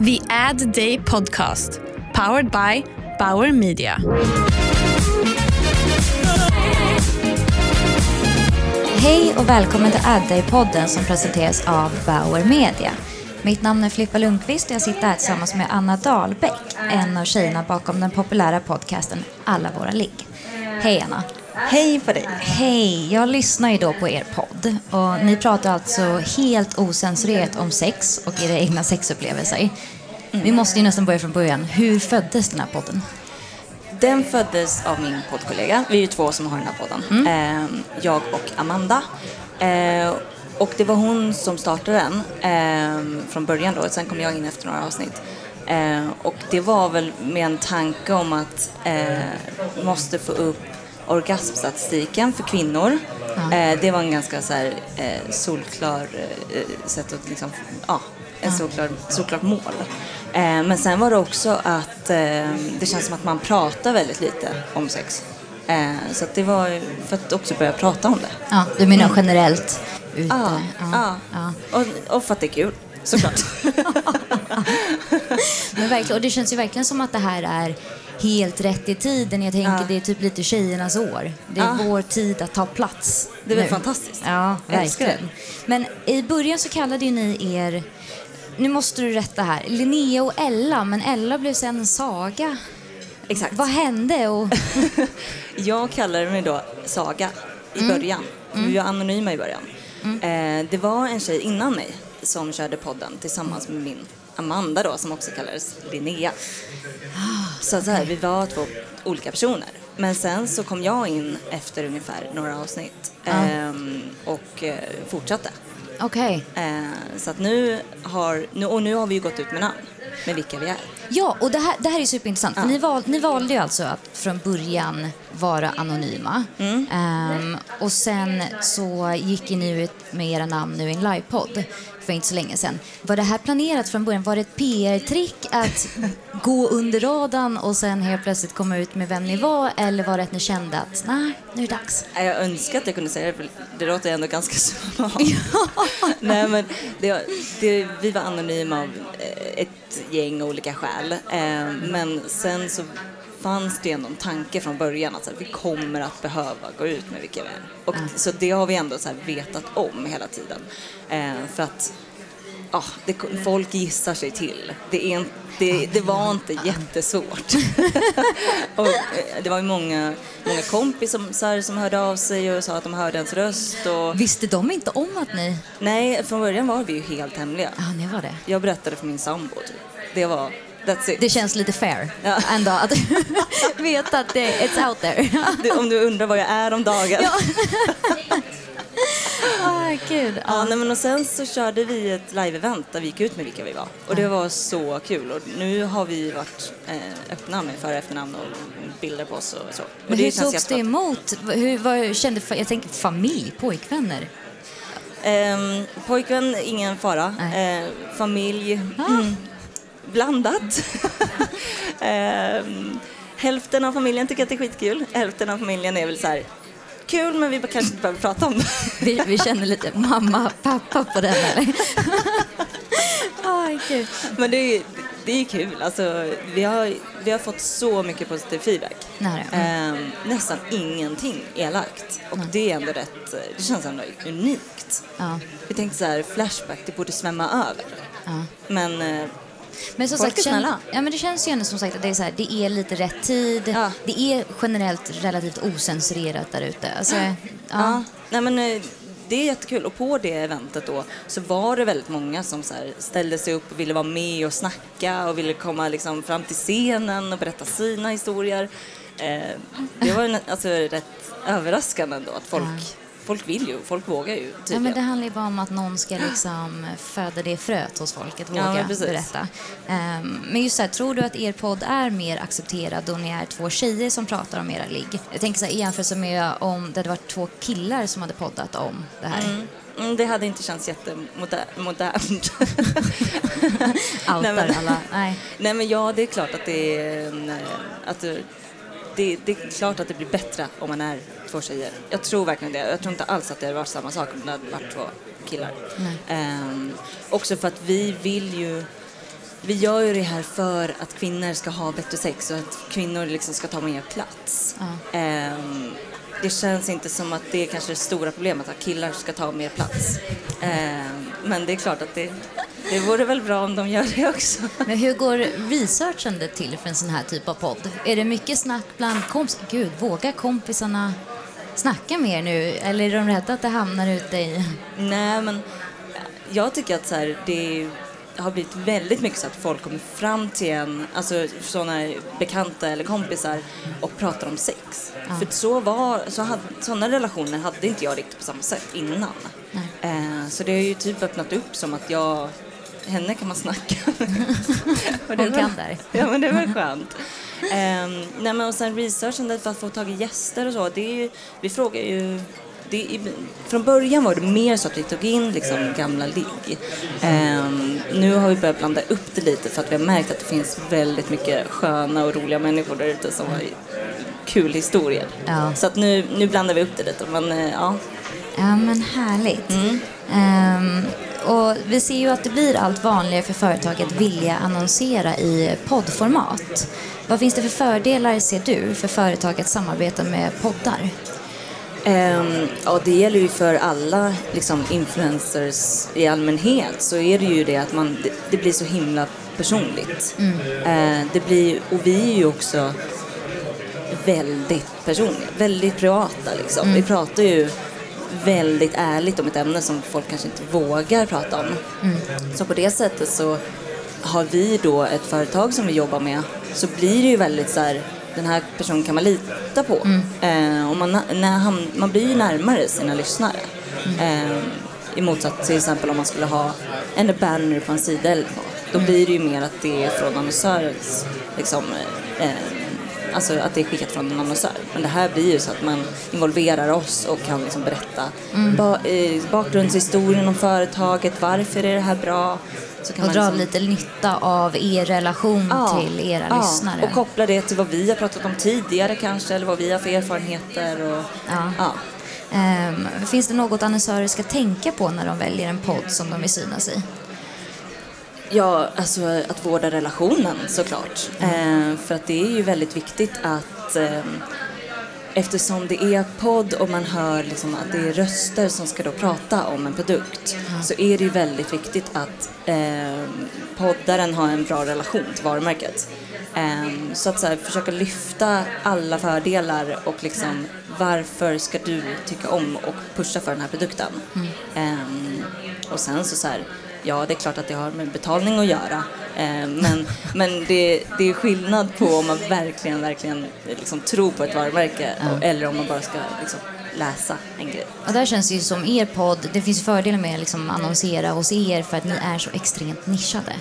The Ad Day Podcast, powered by Bauer Media. Hej och välkommen till Ad Day-podden som presenteras av Bauer Media. Mitt namn är Filippa Lundqvist och jag sitter här tillsammans med Anna Dahlbäck, en av tjejerna bakom den populära podcasten Alla våra ligg. Hej Anna! Hej på dig! Hej! Jag lyssnar ju då på er podd och ni pratar alltså helt osensurerat om sex och era egna sexupplevelser. Vi måste ju nästan börja från början. Hur föddes den här podden? Den föddes av min poddkollega. Vi är ju två som har den här podden. Eh, jag och Amanda. Eh, och det var hon som startade den eh, från början då. Sen kom jag in efter några avsnitt. Eh, och det var väl med en tanke om att eh, måste få upp orgasmstatistiken för kvinnor. Eh, det var en ganska så här, eh, solklar eh, sätt att liksom, ja, en solklar, solklart mål. Men sen var det också att det känns som att man pratar väldigt lite om sex. Så det var för att också börja prata om det. Ja, du menar generellt? Ute. Ja, ja. ja. Och, och för att det är kul, såklart. Men verkligen, och det känns ju verkligen som att det här är helt rätt i tiden. Jag tänker Ja. det är typ lite tjejernas år. Det är Ja. vår tid att ta plats. Det är väl fantastiskt. Ja, Jag verkligen. Men i början så kallade ju ni er, nu måste du rätta här, Linnea och Ella, men Ella blev sen Saga. Exakt. Vad hände? Och, Jag kallade mig då Saga i Mm. början. Vi var anonyma i början. Eh, det var en tjej innan mig som körde podden tillsammans med min Amanda då, som också kallades Linnea. Så, så här, vi var två olika personer. Men sen så kom jag in efter ungefär några avsnitt ehm, och eh, fortsatte. Okej. Eh, så att nu har, nu, och nu har vi ju gått ut med namn, med vilka vi är. Ja, och det här, det här är superintressant. Ja. ni, val, ni valde ju alltså att från början vara anonyma. Mm. Ehm, och sen så gick ni ut med era namn nu i en livepodd för inte så länge sedan. Var det här planerat från början? Var det ett PR-trick att gå under radarn och sen helt plötsligt komma ut med vem ni var? Eller var det att ni kände att nej, nu är det dags? Jag önskar att jag kunde säga det, för det låter ändå ganska smart. Nej, men det, det, vi var anonyma av eh, ett gäng olika skäl. Eh, Men sen så fanns det ändå en tanke från början att så här, vi kommer att behöva gå ut med vilka vi är. Och, Så det har vi ändå så här vetat om hela tiden. Eh, För att ja, det, folk gissar sig till. Det, är, det, det var inte jättesvårt. och eh, det var ju många, många kompisar som hörde av sig och sa att de hörde ens röst. Och, Visste de inte om att ni... nej, från början var vi ju helt hemliga. Ja, ni var det. Jag berättade för min sambo. Typ. Det var. Det känns lite fair Ja. ändå att veta att det, it's out there. Det- om du undrar vad jag är om dagen. Ja. Ah, gud. Ja, nej, men och sen så körde vi ett live-event där vi gick ut med vilka vi var. Och det var så kul. Och nu har vi varit eh, öppna med för och efternamn och bilder på oss och så. Och Men hur togs det emot? Hur, vad kände, jag tänker familj, pojkvänner? Ehm, pojkvän, ingen fara. Eh, familj, Ah. mm, blandat. Ehm, hälften av familjen tycker att det är skitkul. Hälften av familjen är väl så här, kul men vi kanske inte behöver prata om det. Vi, vi känner lite mamma, pappa på den eller? Gud. Men det är, det är kul. Alltså, vi, har, vi har fått så mycket positiv feedback. Nej, mm. Ehm, nästan ingenting elakt. Och det är ändå rätt, det känns ändå unikt. Ja. Vi tänkte så här, Flashback, det borde svämma över. Ja. Men eh, Men som Folk sagt, är snälla. ja, men det känns ju ändå som sagt att det är, så här, det är lite rätt tid. Ja. Det är generellt relativt osensurerat där ute. Alltså, ja. Ja, nej men eh, det är jättekul. Och på det eventet då så var det väldigt många som så ställde sig upp och ville vara med och snacka och ville komma liksom fram till scenen och berätta sina historier. Eh, det var en- alltså rätt överraskande ändå att folk, folk vill ju, folk vågar ju Ja, men det handlar ju bara om att någon ska liksom föda det fröet hos folket, Ja, våga precis. berätta. Ehm, men just så här, tror du att er podd är mer accepterad då ni är två tjejer som pratar om era ligg? Jag tänker så här, i jämförelse med om det hade varit två killar som hade poddat om det här. Mm. Mm, det hade inte känts jättemodernt. Outar alla. Nej. Nej men ja, det är klart att det är, en, eh, att det, det, det är klart att det blir bättre om man är två tjejer. Jag tror verkligen det. Jag tror inte alls att det hade varit samma sak om det hade varit två killar. Ehm, också för att vi vill ju vi gör ju det här för att kvinnor ska ha bättre sex och att kvinnor liksom ska ta mer plats. Ja. Ehm, det känns inte som att det är kanske det stora problemet, att killar ska ta mer plats. Ehm, men det är klart att det, det vore väl bra om de gör det också. Men hur går researchen till för en sån här typ av podd? Är det mycket snack bland kompisar? Gud, vågar kompisarna snacka mer nu? Eller är de rädda att det hamnar ute i... Nej, men jag tycker att så här, det har blivit väldigt mycket så att folk kommer fram till en, alltså sådana bekanta eller kompisar och pratar om sex. Ja. För så var, så hade, sådana relationer hade inte jag riktigt på samma sätt innan. Eh, så det har ju typ öppnat upp som att jag, henne kan man snacka med. Och det är Hon kan där. Ja men det väl skönt. Ehm, nej men och sen researchen där för att få tag i gäster och så, det är ju, vi frågar ju det från början var det mer så att vi tog in liksom gamla ligg. Ehm, nu har vi börjat blanda upp det lite för att vi har märkt att det finns väldigt mycket sköna och roliga människor där ute som har kul historier. Ja. Så att nu, nu blandar vi upp det lite. Men eh, ja, Ja, men härligt. Ehm, och vi ser ju att det blir allt vanligare för företag att vilja annonsera i poddformat. Vad finns det för fördelar, ser du, för företag att samarbeta med poddar? Ehm, ja, det gäller ju för alla liksom, influencers i allmänhet så är det ju det att man, det, det blir så himla personligt. Eh, det blir, och vi är ju också väldigt personliga, väldigt privata liksom. Vi pratar ju väldigt ärligt om ett ämne som folk kanske inte vågar prata om. Så på det sättet så har vi då ett företag som vi jobbar med så blir det ju väldigt så här, den här personen kan man lita på. Eh, och man, när han, man blir ju närmare sina lyssnare. Eh, I motsats till exempel om man skulle ha en banner på en sida eller så. Då blir det ju mer att det är från annonsörens, liksom, eh, alltså att det är skickat från en annonsör. Men det här blir ju så att man involverar oss och kan liksom berätta ba, eh, bakgrundshistorien om företaget, varför är det här bra. Så kan Och man dra liksom- lite nytta av er relation Ja, till era ja, lyssnare. Och koppla det till vad vi har pratat om tidigare kanske, eller vad vi har för erfarenheter. Och, Ja. ja. Ehm, finns det något annonsörer ska tänka på när de väljer en podd som de vill synas i? Ja, alltså att vårda relationen såklart. Eh, för att det är ju väldigt viktigt att eh, eftersom det är podd och man hör liksom att det är röster som ska då prata om en produkt så är det ju väldigt viktigt att eh, poddaren har en bra relation till varumärket. Eh, så att så här, försöka lyfta alla fördelar och liksom varför ska du tycka om och pusha för den här produkten. Eh, och sen så, så här, ja det är klart att det har med betalning att göra. Eh, men men det, det är skillnad på om man verkligen, verkligen liksom tror på ett varumärke och, eller om man bara ska liksom läsa en grej. Och där känns det ju som er podd, det finns fördelar med att liksom annonsera hos er för att ni är så extremt nischade.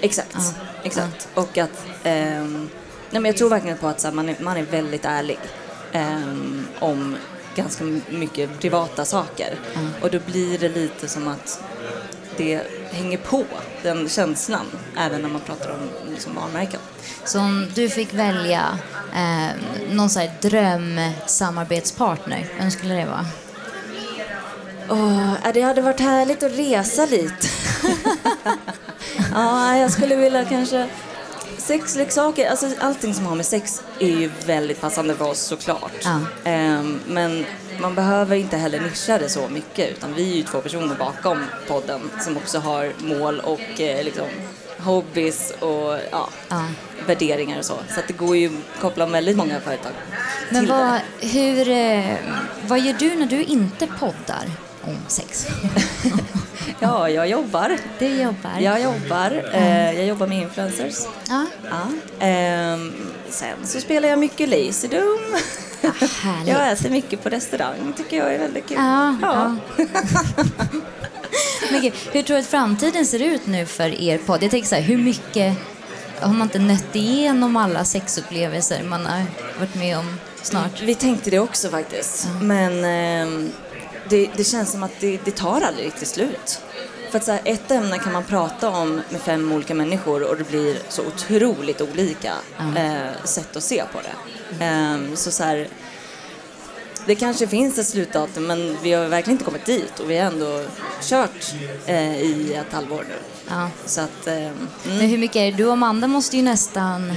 Exakt, Ja. exakt. Och att, ehm, nej men jag tror verkligen på att här, man, är, man är väldigt ärlig ehm, om ganska mycket privata saker. Och då blir det lite som att det hänger på, den känslan, även när man pratar om liksom, varumärken. Så om du fick välja eh, någon så här drömsamarbetspartner, vem skulle det vara? Ja, det hade varit härligt att resa lite. ja, jag skulle vilja kanske... Sexleksaker, alltså allting som har med sex är ju väldigt passande för oss såklart. Ja. Ehm, men man behöver inte heller nischa det så mycket utan vi är ju två personer bakom podden som också har mål och eh, liksom hobbys och ja, Ja. värderingar och så. Så att det går ju att koppla väldigt många företag Men till vad, det. hur, eh, vad gör du när du inte poddar om sex? Ja, jag jobbar. Du jobbar. Jag jobbar. Eh, jag jobbar med influencers. Ja. Ja. Ehm, sen så spelar jag mycket Laserdom. Ah, jag äter mycket på restaurang, tycker jag är väldigt kul. Ja, ja. Men gud, hur tror du att framtiden ser ut nu för er podd? Jag tänker så här, hur mycket har man inte nött igenom alla sexupplevelser man har varit med om snart? Vi tänkte det också faktiskt. Men ehm, det, det känns som att det, det tar aldrig riktigt slut. För att så här, ett ämne kan man prata om med fem olika människor och det blir så otroligt olika eh, sätt att se på det. Ehm, så så här, det kanske finns ett slutdatum men vi har verkligen inte kommit dit och vi har ändå kört eh, i ett halvår nu. Ja. Så att, eh, mm. Men hur mycket är det? Du och Amanda måste ju nästan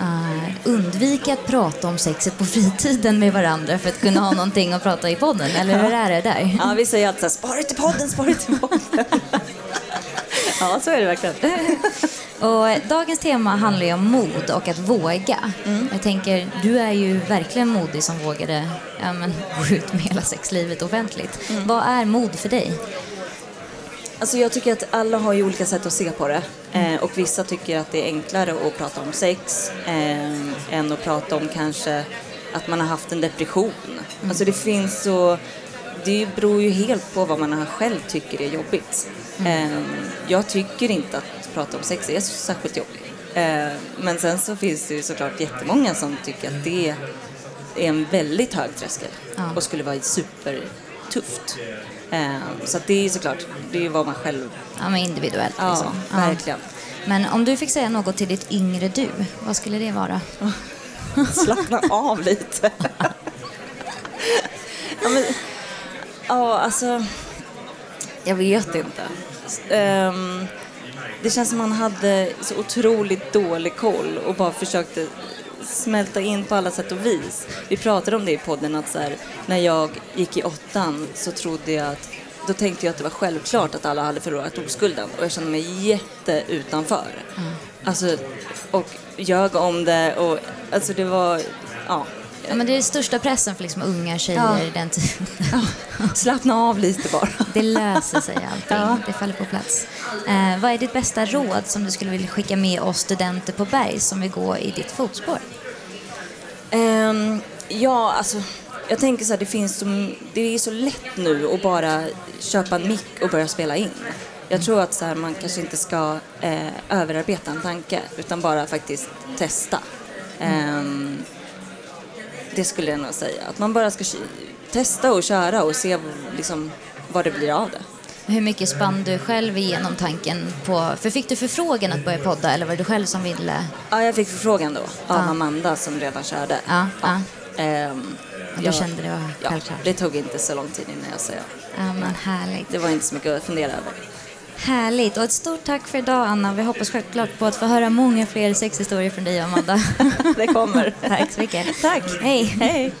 eh, undvika att prata om sexet på fritiden med varandra för att kunna ha någonting att prata i podden, eller hur är det där? Ja, vi säger alltid spara till podden, spara till podden. ja, så är det verkligen. Och dagens tema handlar ju om mod och att våga. Jag tänker, du är ju verkligen modig som vågade ja, men, gå ut med hela sexlivet offentligt. Vad är mod för dig? Alltså jag tycker att alla har ju olika sätt att se på det. Eh, och vissa tycker att det är enklare att prata om sex eh, än att prata om kanske att man har haft en depression. Alltså det finns så... Det beror ju helt på vad man själv tycker är jobbigt. Eh, jag tycker inte att prata om sex är så särskilt jobbigt. Eh, men sen så finns det ju såklart jättemånga som tycker att det är en väldigt hög tröskel Ja. och skulle vara supertufft. Eh, så det är såklart, det är vad man själv... Ja, men individuellt Ja, liksom. verkligen. Men om du fick säga något till ditt yngre du, vad skulle det vara? Slappna av lite. ja, men, ja, alltså... Jag vet inte. Ehm, det känns som man hade så otroligt dålig koll och bara försökte smälta in på alla sätt och vis. Vi pratade om det i podden att så här, när jag gick i åttan så trodde jag att då tänkte jag att det var självklart att alla hade förlorat oskulden och jag kände mig jätte utanför. Alltså, och ljög om det och alltså det var, ja. Ja, men det är största pressen för liksom unga tjejer Ja. den tiden. Slappna av lite bara. Det löser sig allting. Det faller på plats. Eh, vad är ditt bästa råd som du skulle vilja skicka med oss studenter på Berg som vill gå i ditt fotspår? Ehm, ja, alltså jag tänker så här, det finns så, det är så lätt nu att bara köpa en mick och börja spela in. Jag tror att så här, man kanske inte ska eh, överarbeta en tanke utan bara faktiskt testa. Ehm, det skulle jag nog säga. Att man bara ska testa och köra och se liksom, vad det blir av det. Hur mycket spann du själv igenom tanken på... För fick du förfrågan att börja podda eller var det du själv som ville? Ja, jag fick förfrågan då av Ja. Amanda som redan körde. Ja, ja. Ehm, Och du jag- kände det var ja, självklart? det tog inte så lång tid innan jag sa ja. Ja, men härligt. Det var inte så mycket att fundera över. Härligt. Och ett stort tack för idag, Anna. Vi hoppas självklart på att få höra många fler sexhistorier från dig och Amanda. Det kommer. tack så mycket. Tack. Hej. Hej.